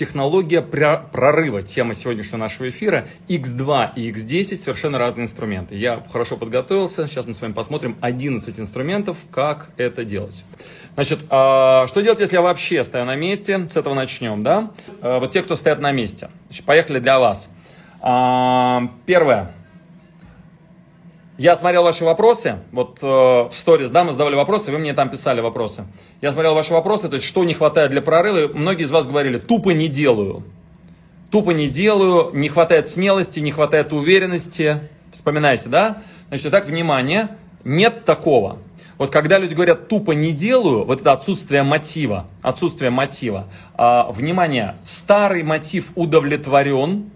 Технология прорыва, тема сегодняшнего нашего эфира. X2 и X10 совершенно разные инструменты. Я хорошо подготовился, сейчас мы с вами посмотрим 11 инструментов, как это делать. Значит, а, что делать, если я вообще стою на месте? С этого начнем, да? А, вот те, кто стоят на месте. Значит, поехали для вас. А, первое. Я смотрел ваши вопросы, вот э, в сторис, да, мы задавали вопросы, вы мне там писали вопросы. Я смотрел ваши вопросы, то есть что не хватает для прорыва. Многие из вас говорили, тупо не делаю. Тупо не делаю, не хватает смелости, не хватает уверенности. Вспоминайте, да? Значит, так, внимание, нет такого. Вот когда люди говорят тупо не делаю, вот это отсутствие мотива, отсутствие мотива. А, внимание, старый мотив удовлетворен,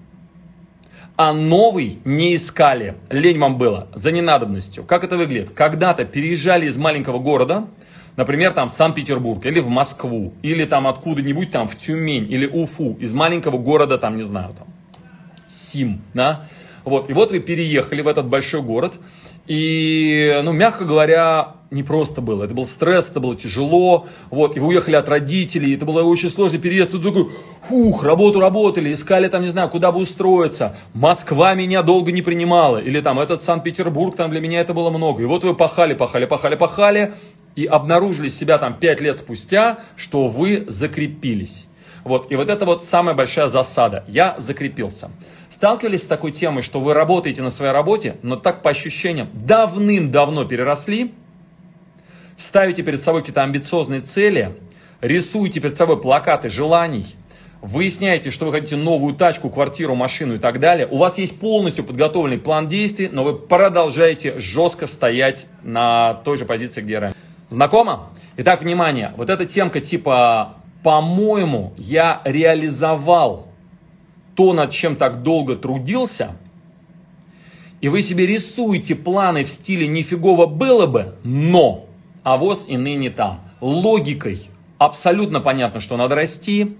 а новый не искали. Лень вам было, за ненадобностью. Как это выглядит? Когда-то переезжали из маленького города, например, там в Санкт-Петербург или в Москву, или там откуда-нибудь там в Тюмень или Уфу, из маленького города, там, не знаю, там, Сим, да, вот, и вот вы переехали в этот большой город, и, ну, мягко говоря, не просто было. Это был стресс, это было тяжело. Вот, и вы уехали от родителей, это был очень сложный переезд. Тут такой, фух, работу работали, искали там, не знаю, куда бы устроиться. Москва меня долго не принимала. Или там этот Санкт-Петербург, там для меня это было много. И вот вы пахали, пахали, пахали, пахали. И обнаружили себя там пять лет спустя, что вы закрепились. Вот, и вот это вот самая большая засада. Я закрепился. Сталкивались с такой темой, что вы работаете на своей работе, но так по ощущениям давным-давно переросли, ставите перед собой какие-то амбициозные цели, рисуете перед собой плакаты желаний, выясняете, что вы хотите новую тачку, квартиру, машину и так далее, у вас есть полностью подготовленный план действий, но вы продолжаете жестко стоять на той же позиции, где раньше. Знакомо? Итак, внимание, вот эта темка типа по-моему, я реализовал то, над чем так долго трудился, и вы себе рисуете планы в стиле «нифигово было бы, но», а и ныне там. Логикой абсолютно понятно, что надо расти,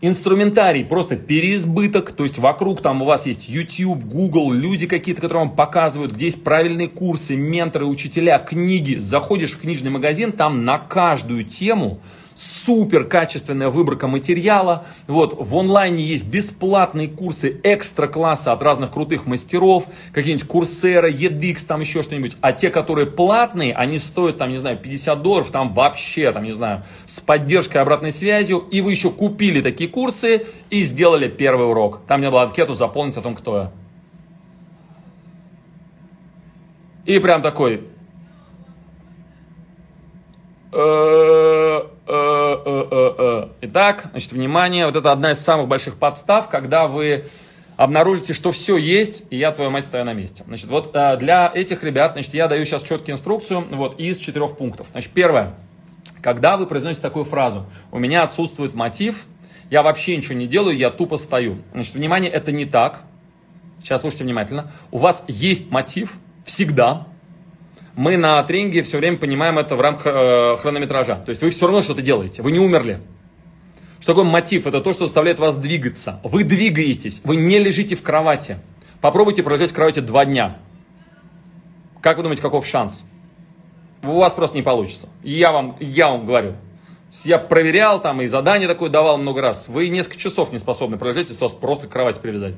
инструментарий просто переизбыток, то есть вокруг там у вас есть YouTube, Google, люди какие-то, которые вам показывают, где есть правильные курсы, менторы, учителя, книги. Заходишь в книжный магазин, там на каждую тему супер качественная выборка материала. Вот, в онлайне есть бесплатные курсы экстра класса от разных крутых мастеров, какие-нибудь Курсера, EDX, там еще что-нибудь. А те, которые платные, они стоят, там, не знаю, 50 долларов, там вообще, там, не знаю, с поддержкой обратной связью. И вы еще купили такие курсы и сделали первый урок. Там мне было анкету заполнить о том, кто я. И прям такой, Э, э, Итак, значит, внимание, вот это одна из самых больших подстав, когда вы обнаружите, что все есть, и я, твою мать, стою на месте. Значит, вот для этих ребят, значит, я даю сейчас четкую инструкцию, вот, из четырех пунктов. Значит, первое, когда вы произносите такую фразу, у меня отсутствует мотив, я вообще ничего не делаю, я тупо стою. Значит, внимание, это не так. Сейчас слушайте внимательно. У вас есть мотив всегда, мы на тренинге все время понимаем это в рамках э, хронометража. То есть вы все равно что-то делаете, вы не умерли. Что такое мотив? Это то, что заставляет вас двигаться. Вы двигаетесь, вы не лежите в кровати. Попробуйте пролежать в кровати два дня. Как вы думаете, каков шанс? У вас просто не получится. Я вам, я вам говорю. Я проверял там и задание такое давал много раз. Вы несколько часов не способны пролежать, если вас просто к кровати привязать.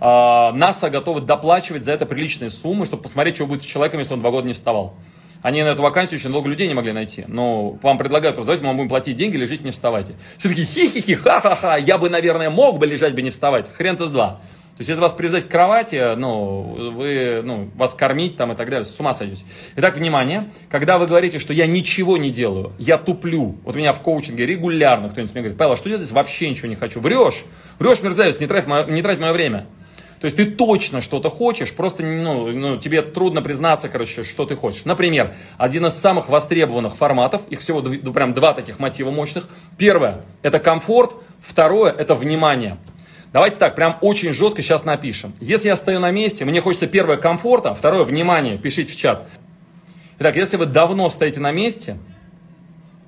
А, НАСА готовы доплачивать за это приличные суммы, чтобы посмотреть, что будет с человеком, если он два года не вставал. Они на эту вакансию очень много людей не могли найти. Но вам предлагают, просто давайте мы вам будем платить деньги, лежите, не вставайте. Все таки хи-хи-хи, ха-ха-ха, я бы, наверное, мог бы лежать бы не вставать. Хрен-то с два. То есть, если вас привязать к кровати, ну, вы, ну, вас кормить там и так далее, с ума сойдете. Итак, внимание, когда вы говорите, что я ничего не делаю, я туплю, вот меня в коучинге регулярно кто-нибудь мне говорит, Павел, а что делать, вообще ничего не хочу? Врешь, врешь, мерзавец, не трать мое, не трать мое время. То есть ты точно что-то хочешь, просто ну, ну, тебе трудно признаться, короче, что ты хочешь. Например, один из самых востребованных форматов, их всего ну, прям два таких мотива мощных. Первое – это комфорт, второе – это внимание. Давайте так, прям очень жестко сейчас напишем. Если я стою на месте, мне хочется первое комфорта, второе внимание, пишите в чат. Итак, если вы давно стоите на месте,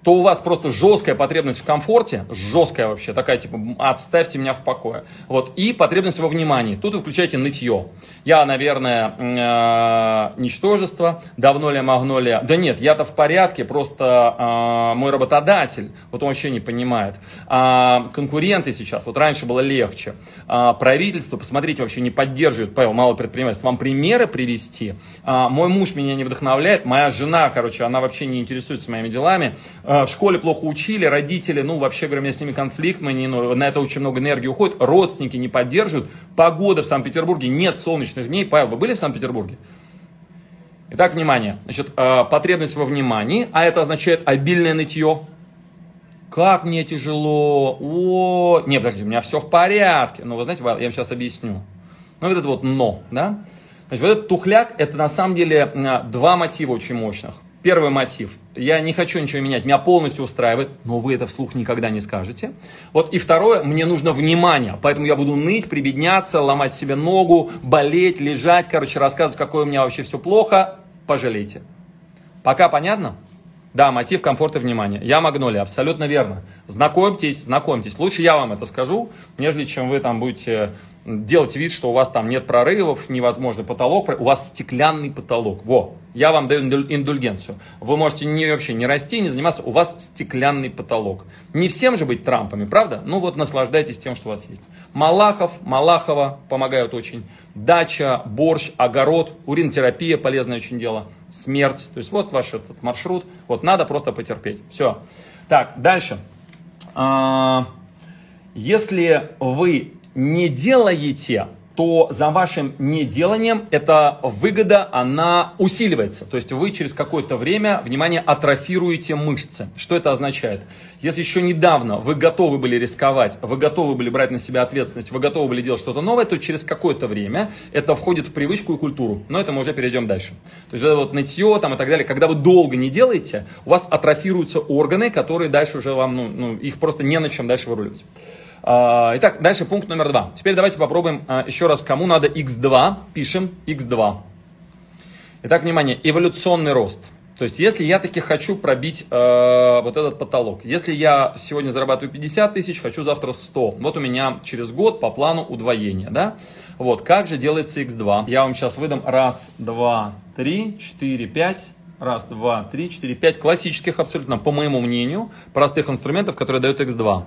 то у вас просто жесткая потребность в комфорте, жесткая вообще, такая типа отставьте меня в покое. Вот, и потребность во внимании. Тут вы включаете нытье. Я, наверное, э, ничтожество, давно ли магнолия. Да нет, я-то в порядке, просто э, мой работодатель, вот он вообще не понимает. А конкуренты сейчас, вот раньше было легче. А правительство, посмотрите, вообще не поддерживает, Павел, мало предпринимательств. Вам примеры привести? А, мой муж меня не вдохновляет, моя жена, короче, она вообще не интересуется моими делами в школе плохо учили, родители, ну, вообще говоря, у меня с ними конфликт, мы не, ну, на это очень много энергии уходит, родственники не поддерживают, погода в Санкт-Петербурге, нет солнечных дней. Павел, вы были в Санкт-Петербурге? Итак, внимание. Значит, э, потребность во внимании, а это означает обильное нытье. Как мне тяжело. О, не, подожди, у меня все в порядке. Ну, вы знаете, я вам сейчас объясню. Ну, вот это вот но, да? Значит, вот этот тухляк, это на самом деле два мотива очень мощных. Первый мотив. Я не хочу ничего менять, меня полностью устраивает, но вы это вслух никогда не скажете. Вот и второе, мне нужно внимание, поэтому я буду ныть, прибедняться, ломать себе ногу, болеть, лежать, короче, рассказывать, какое у меня вообще все плохо. Пожалейте. Пока понятно? Да, мотив комфорта и внимания. Я Магнолия, абсолютно верно. Знакомьтесь, знакомьтесь. Лучше я вам это скажу, нежели чем вы там будете делать вид, что у вас там нет прорывов, невозможно потолок, у вас стеклянный потолок. Во, я вам даю индульгенцию. Вы можете не, вообще не расти, не заниматься, у вас стеклянный потолок. Не всем же быть Трампами, правда? Ну вот наслаждайтесь тем, что у вас есть. Малахов, Малахова помогают очень. Дача, борщ, огород, уринотерапия, полезное очень дело. Смерть. То есть вот ваш этот маршрут. Вот надо просто потерпеть. Все. Так, дальше. А, если вы не делаете, то за вашим неделанием эта выгода, она усиливается. То есть вы через какое-то время, внимание, атрофируете мышцы. Что это означает? Если еще недавно вы готовы были рисковать, вы готовы были брать на себя ответственность, вы готовы были делать что-то новое, то через какое-то время это входит в привычку и культуру. Но это мы уже перейдем дальше. То есть это вот нытье там и так далее. Когда вы долго не делаете, у вас атрофируются органы, которые дальше уже вам, ну, ну их просто не на чем дальше выруливать. А, итак, дальше пункт номер два. Теперь давайте попробуем а, еще раз, кому надо x2, пишем x2. Итак, внимание, эволюционный рост. То есть, если я таки хочу пробить э, вот этот потолок, если я сегодня зарабатываю 50 тысяч, хочу завтра 100, вот у меня через год по плану удвоение, да? Вот, как же делается x2? Я вам сейчас выдам раз, два, три, четыре, пять, раз, два, три, четыре, пять классических абсолютно, по моему мнению, простых инструментов, которые дают x2.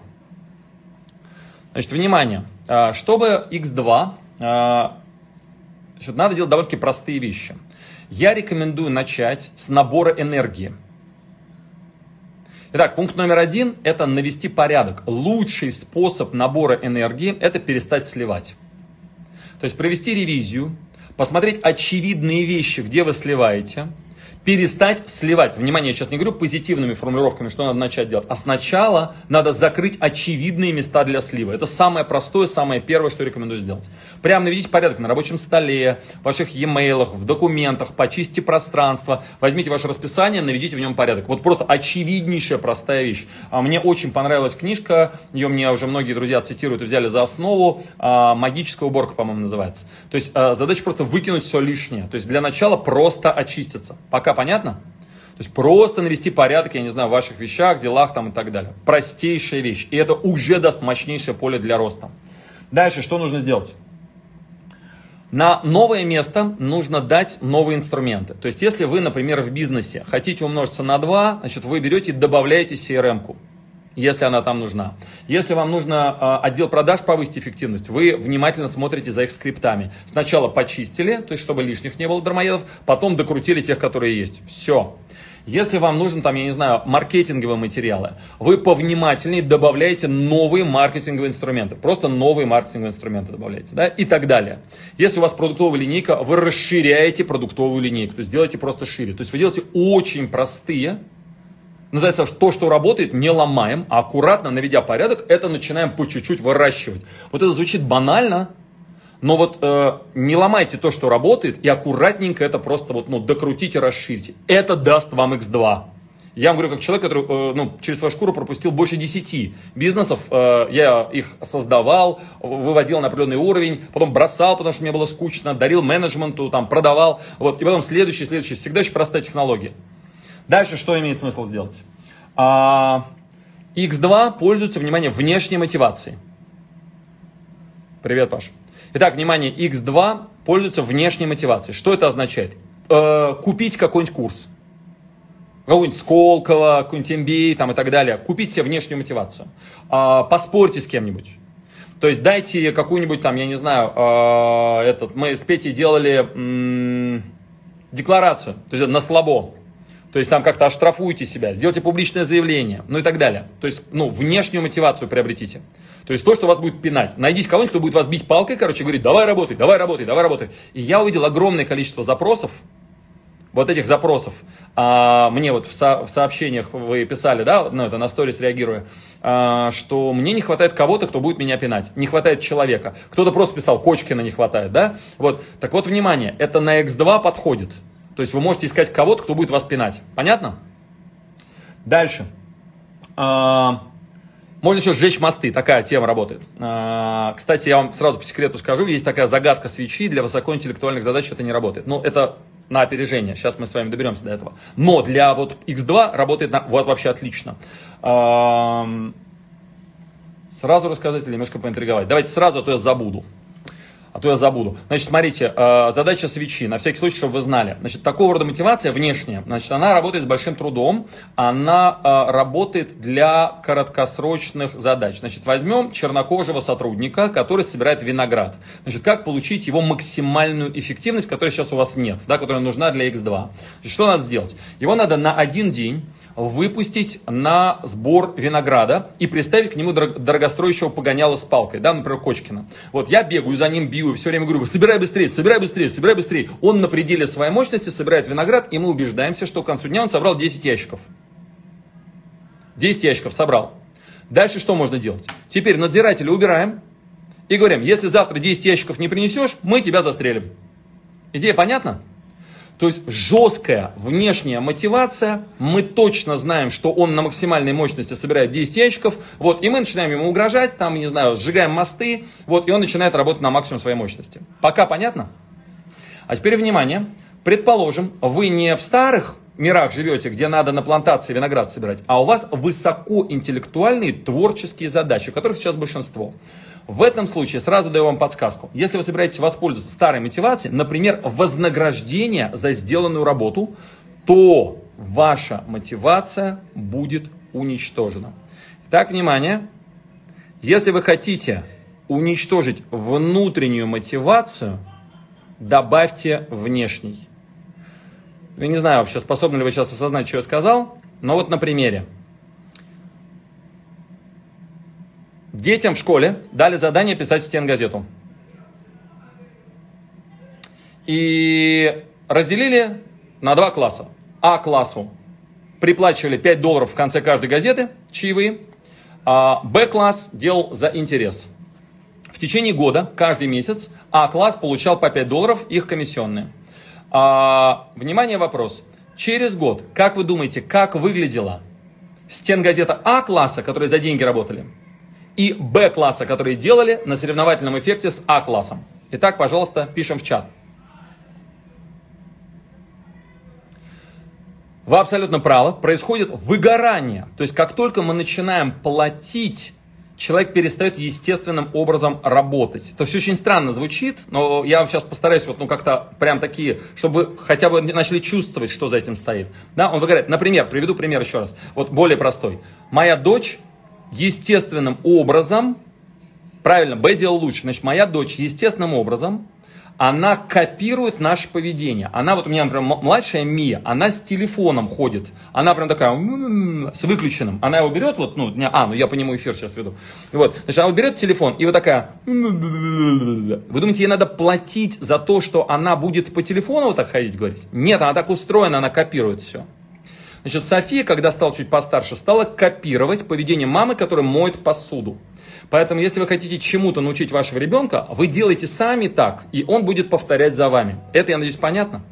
Значит, внимание, а, чтобы x2, а, значит, надо делать довольно-таки простые вещи. Я рекомендую начать с набора энергии. Итак, пункт номер один – это навести порядок. Лучший способ набора энергии – это перестать сливать. То есть провести ревизию, посмотреть очевидные вещи, где вы сливаете – перестать сливать. Внимание, я сейчас не говорю позитивными формулировками, что надо начать делать, а сначала надо закрыть очевидные места для слива. Это самое простое, самое первое, что рекомендую сделать. Прямо наведите порядок на рабочем столе, в ваших e-mail, в документах, почистите пространство, возьмите ваше расписание, наведите в нем порядок. Вот просто очевиднейшая простая вещь. А мне очень понравилась книжка, ее мне уже многие друзья цитируют и взяли за основу, а, магическая уборка, по-моему, называется. То есть а, задача просто выкинуть все лишнее. То есть для начала просто очиститься. Пока понятно? То есть просто навести порядок, я не знаю, в ваших вещах, делах там и так далее. Простейшая вещь. И это уже даст мощнейшее поле для роста. Дальше, что нужно сделать? На новое место нужно дать новые инструменты. То есть, если вы, например, в бизнесе хотите умножиться на 2, значит, вы берете и добавляете CRM-ку если она там нужна. Если вам нужно э, отдел продаж повысить эффективность, вы внимательно смотрите за их скриптами. Сначала почистили, то есть чтобы лишних не было дармоедов, потом докрутили тех, которые есть. Все. Если вам нужен там, я не знаю, маркетинговые материалы, вы повнимательнее добавляете новые маркетинговые инструменты. Просто новые маркетинговые инструменты добавляете, да, и так далее. Если у вас продуктовая линейка, вы расширяете продуктовую линейку, то есть делаете просто шире. То есть вы делаете очень простые Называется, то, что работает, не ломаем, а аккуратно, наведя порядок, это начинаем по чуть-чуть выращивать. Вот это звучит банально, но вот э, не ломайте то, что работает, и аккуратненько это просто вот, ну, докрутите, расширьте. Это даст вам X2. Я вам говорю, как человек, который э, ну, через свою шкуру пропустил больше 10 бизнесов. Э, я их создавал, выводил на определенный уровень, потом бросал, потому что мне было скучно, дарил менеджменту, там, продавал. Вот, и потом следующий, следующий. Всегда очень простая технология. Дальше что имеет смысл сделать? А X2 пользуется, внимание, внешней мотивацией. Привет, Паш. Итак, внимание, X2 пользуется внешней мотивацией. Что это означает? Э, купить какой-нибудь курс. Какой-нибудь Сколково, какой-нибудь MBA там, и так далее. Купить себе внешнюю мотивацию. Э, поспорьте с кем-нибудь. То есть дайте какую-нибудь там, я не знаю, э, этот, мы с Петей делали м- декларацию, то есть на слабо. То есть там как-то оштрафуйте себя, сделайте публичное заявление, ну и так далее. То есть, ну, внешнюю мотивацию приобретите. То есть то, что вас будет пинать. Найдите кого-нибудь, кто будет вас бить палкой, короче, говорит, давай работай, давай работай, давай работай. И я увидел огромное количество запросов, вот этих запросов, а, мне вот в, со, в сообщениях вы писали, да, ну это на сторис реагируя, а, что мне не хватает кого-то, кто будет меня пинать, не хватает человека. Кто-то просто писал, Кочкина не хватает, да? Вот, так вот, внимание, это на X2 подходит. То есть вы можете искать кого-то, кто будет вас пинать. Понятно? Дальше. А, можно еще сжечь мосты, такая тема работает. А, кстати, я вам сразу по секрету скажу, есть такая загадка свечи, для высокоинтеллектуальных задач это не работает. Но это на опережение, сейчас мы с вами доберемся до этого. Но для вот X2 работает на, вот вообще отлично. А, сразу рассказать или немножко поинтриговать? Давайте сразу, а то я забуду а то я забуду. Значит, смотрите, э, задача свечи, на всякий случай, чтобы вы знали. Значит, такого рода мотивация внешняя, значит, она работает с большим трудом, она э, работает для краткосрочных задач. Значит, возьмем чернокожего сотрудника, который собирает виноград. Значит, как получить его максимальную эффективность, которая сейчас у вас нет, да, которая нужна для X2. Значит, что надо сделать? Его надо на один день выпустить на сбор винограда и приставить к нему дорогостроящего погоняла с палкой, да, например, Кочкина. Вот я бегаю за ним, бью все время говорю, собирай быстрее, собирай быстрее, собирай быстрее. Он на пределе своей мощности собирает виноград, и мы убеждаемся, что к концу дня он собрал 10 ящиков. 10 ящиков собрал. Дальше что можно делать? Теперь надзирателя убираем и говорим, если завтра 10 ящиков не принесешь, мы тебя застрелим. Идея понятна? То есть жесткая внешняя мотивация, мы точно знаем, что он на максимальной мощности собирает 10 ящиков, вот, и мы начинаем ему угрожать, там, не знаю, сжигаем мосты, вот, и он начинает работать на максимум своей мощности. Пока понятно? А теперь внимание, предположим, вы не в старых мирах живете, где надо на плантации виноград собирать, а у вас высокоинтеллектуальные творческие задачи, которых сейчас большинство. В этом случае сразу даю вам подсказку. Если вы собираетесь воспользоваться старой мотивацией, например, вознаграждение за сделанную работу, то ваша мотивация будет уничтожена. Итак, внимание. Если вы хотите уничтожить внутреннюю мотивацию, добавьте внешний. Я не знаю вообще, способны ли вы сейчас осознать, что я сказал, но вот на примере. Детям в школе дали задание писать стенгазету. И разделили на два класса. А классу приплачивали 5 долларов в конце каждой газеты, чаевые. А Б класс делал за интерес. В течение года, каждый месяц, А класс получал по 5 долларов, их комиссионные. А, внимание, вопрос. Через год, как вы думаете, как выглядела стенгазета А класса, которые за деньги работали? И Б-класса, которые делали на соревновательном эффекте с А-классом. Итак, пожалуйста, пишем в чат. Вы абсолютно правы, происходит выгорание. То есть, как только мы начинаем платить, человек перестает естественным образом работать. Это все очень странно звучит, но я вам сейчас постараюсь вот, ну, как-то прям такие, чтобы хотя бы начали чувствовать, что за этим стоит. Да, он выгорает. Например, приведу пример еще раз. Вот более простой. Моя дочь естественным образом, правильно, Б делал лучше, значит, моя дочь естественным образом, она копирует наше поведение. Она, вот у меня, например, младшая Мия, она с телефоном ходит. Она прям такая, с выключенным. Она его берет, вот, ну, а, ну я по нему эфир сейчас веду. Вот, значит, она берет телефон и вот такая, вы думаете, ей надо платить за то, что она будет по телефону вот так ходить, говорить? Нет, она так устроена, она копирует все. Значит, София, когда стала чуть постарше, стала копировать поведение мамы, которая моет посуду. Поэтому, если вы хотите чему-то научить вашего ребенка, вы делаете сами так, и он будет повторять за вами. Это, я надеюсь, понятно?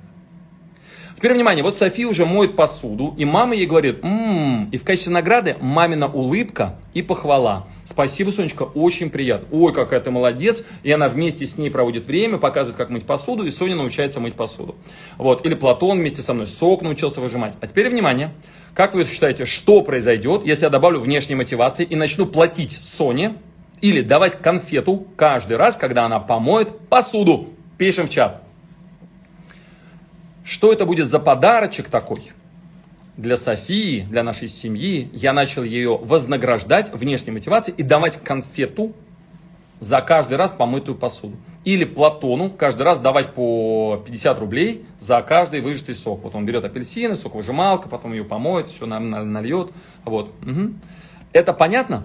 Теперь внимание, вот София уже моет посуду, и мама ей говорит, м-м-м", и в качестве награды мамина улыбка и похвала. Спасибо, Сонечка, очень приятно. Ой, какая ты молодец. И она вместе с ней проводит время, показывает, как мыть посуду, и Соня научается мыть посуду. Вот. Или Платон вместе со мной сок научился выжимать. А теперь внимание, Как вы считаете, что произойдет, если я добавлю внешней мотивации и начну платить Соне или давать конфету каждый раз, когда она помоет посуду? Пишем в чат. Что это будет за подарочек такой? Для Софии, для нашей семьи, я начал ее вознаграждать внешней мотивацией и давать конфету за каждый раз помытую посуду. Или Платону каждый раз давать по 50 рублей за каждый выжатый сок. Вот он берет апельсины, соковыжималка, потом ее помоет, все нальет. Вот. Угу. Это понятно?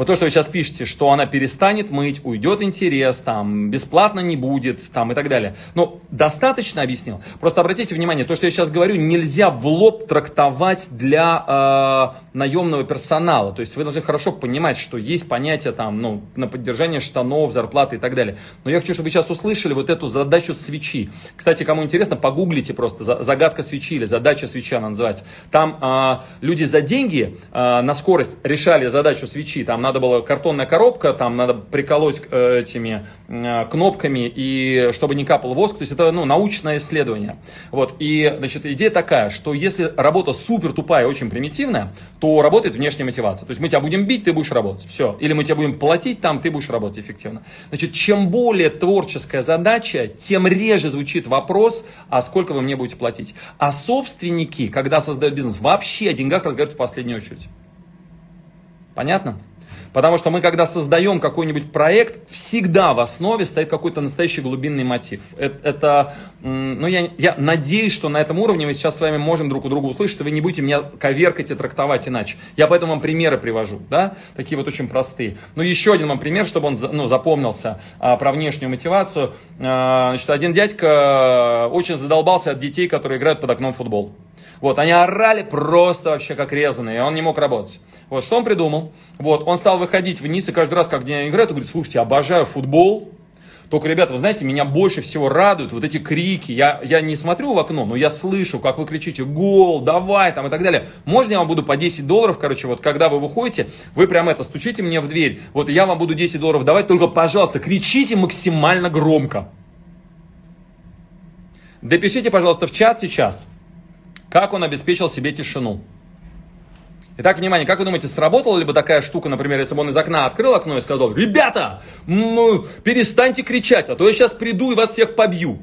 Вот то, что вы сейчас пишете, что она перестанет мыть, уйдет интерес, там, бесплатно не будет, там, и так далее. Но достаточно объяснил. Просто обратите внимание, то, что я сейчас говорю, нельзя в лоб трактовать для э, наемного персонала. То есть вы должны хорошо понимать, что есть понятие там, ну, на поддержание штанов, зарплаты и так далее. Но я хочу, чтобы вы сейчас услышали вот эту задачу свечи. Кстати, кому интересно, погуглите просто загадка свечи или задача свечи она называется. Там э, люди за деньги э, на скорость решали задачу свечи. Там надо было картонная коробка, там надо приколоть э, этими э, кнопками, и чтобы не капал воск. То есть это ну, научное исследование. Вот. И значит, идея такая, что если работа супер тупая очень примитивная, то работает внешняя мотивация. То есть мы тебя будем бить, ты будешь работать. Все. Или мы тебя будем платить, там ты будешь работать эффективно. Значит, чем более творческая задача, тем реже звучит вопрос, а сколько вы мне будете платить. А собственники, когда создают бизнес, вообще о деньгах разговаривают в последнюю очередь. Понятно? Потому что мы, когда создаем какой-нибудь проект, всегда в основе стоит какой-то настоящий глубинный мотив. Это, это ну, я, я надеюсь, что на этом уровне мы сейчас с вами можем друг у друга услышать, что вы не будете меня коверкать и трактовать иначе. Я поэтому вам примеры привожу, да, такие вот очень простые. Ну, еще один вам пример, чтобы он ну, запомнился а, про внешнюю мотивацию. А, значит, один дядька очень задолбался от детей, которые играют под окном в футбол. Вот, они орали просто вообще как резаные, и он не мог работать. Вот, что он придумал? Вот, он стал выходить вниз, и каждый раз, когда они играют, он говорит, слушайте, обожаю футбол, только, ребята, вы знаете, меня больше всего радуют вот эти крики. Я, я не смотрю в окно, но я слышу, как вы кричите «Гол! Давай!» там и так далее. Можно я вам буду по 10 долларов, короче, вот когда вы выходите, вы прям это, стучите мне в дверь, вот я вам буду 10 долларов давать, только, пожалуйста, кричите максимально громко. Допишите, пожалуйста, в чат сейчас, как он обеспечил себе тишину. Итак, внимание, как вы думаете, сработала ли бы такая штука, например, если бы он из окна открыл окно и сказал, ребята, ну, перестаньте кричать, а то я сейчас приду и вас всех побью.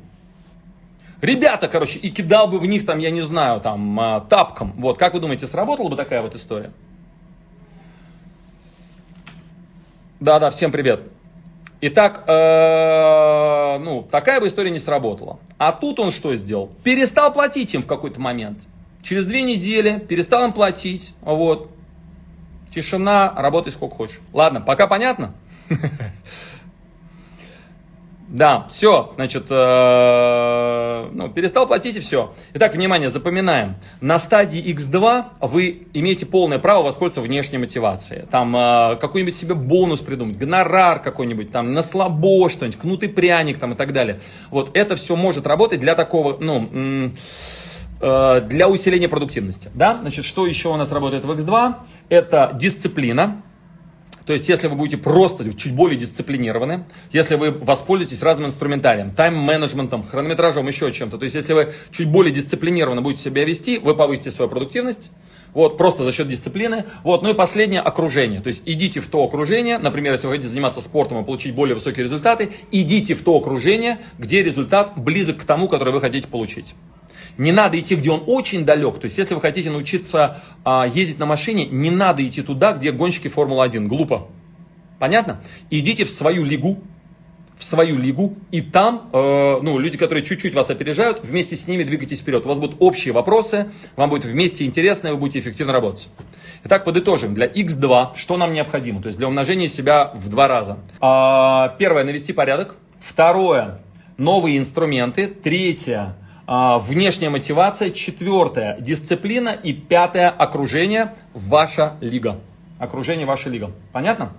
Ребята, короче, и кидал бы в них там, я не знаю, там, а, тапком. Вот, как вы думаете, сработала бы такая вот история? Да-да, всем привет. Итак, э, ну, такая бы история не сработала. А тут он что сделал? Перестал платить им в какой-то момент. Через две недели перестал им платить. Вот. Тишина, работай сколько хочешь. Ладно, пока понятно? Да, все, значит, ну, перестал платить и все. Итак, внимание, запоминаем. На стадии X2 вы имеете полное право воспользоваться внешней мотивацией. Там э, какой-нибудь себе бонус придумать, гонорар какой-нибудь, там на слабо что-нибудь, кнутый пряник там и так далее. Вот это все может работать для такого, ну, э, для усиления продуктивности. Да? Значит, что еще у нас работает в X2? Это дисциплина. То есть, если вы будете просто чуть более дисциплинированы, если вы воспользуетесь разным инструментарием, тайм-менеджментом, хронометражом, еще чем-то, то есть, если вы чуть более дисциплинированно будете себя вести, вы повысите свою продуктивность, вот, просто за счет дисциплины. Вот, ну и последнее, окружение. То есть, идите в то окружение, например, если вы хотите заниматься спортом и получить более высокие результаты, идите в то окружение, где результат близок к тому, который вы хотите получить. Не надо идти, где он очень далек. То есть, если вы хотите научиться а, ездить на машине, не надо идти туда, где гонщики Формулы-1. Глупо. Понятно? Идите в свою лигу, в свою лигу, и там, э, ну, люди, которые чуть-чуть вас опережают, вместе с ними двигайтесь вперед. У вас будут общие вопросы, вам будет вместе интересно, и вы будете эффективно работать. Итак, подытожим. Для x2 что нам необходимо? То есть для умножения себя в два раза. А, первое, навести порядок. Второе, новые инструменты. Третье, внешняя мотивация. Четвертое, дисциплина. И пятое, окружение, ваша лига. Окружение, ваша лига. Понятно?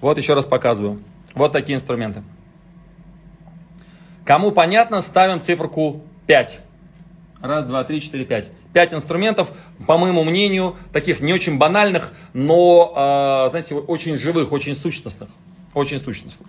Вот еще раз показываю. Вот такие инструменты. Кому понятно, ставим циферку 5. Раз, два, три, четыре, пять. Пять инструментов, по моему мнению, таких не очень банальных, но, э, знаете, очень живых, очень сущностных. Очень сущностных.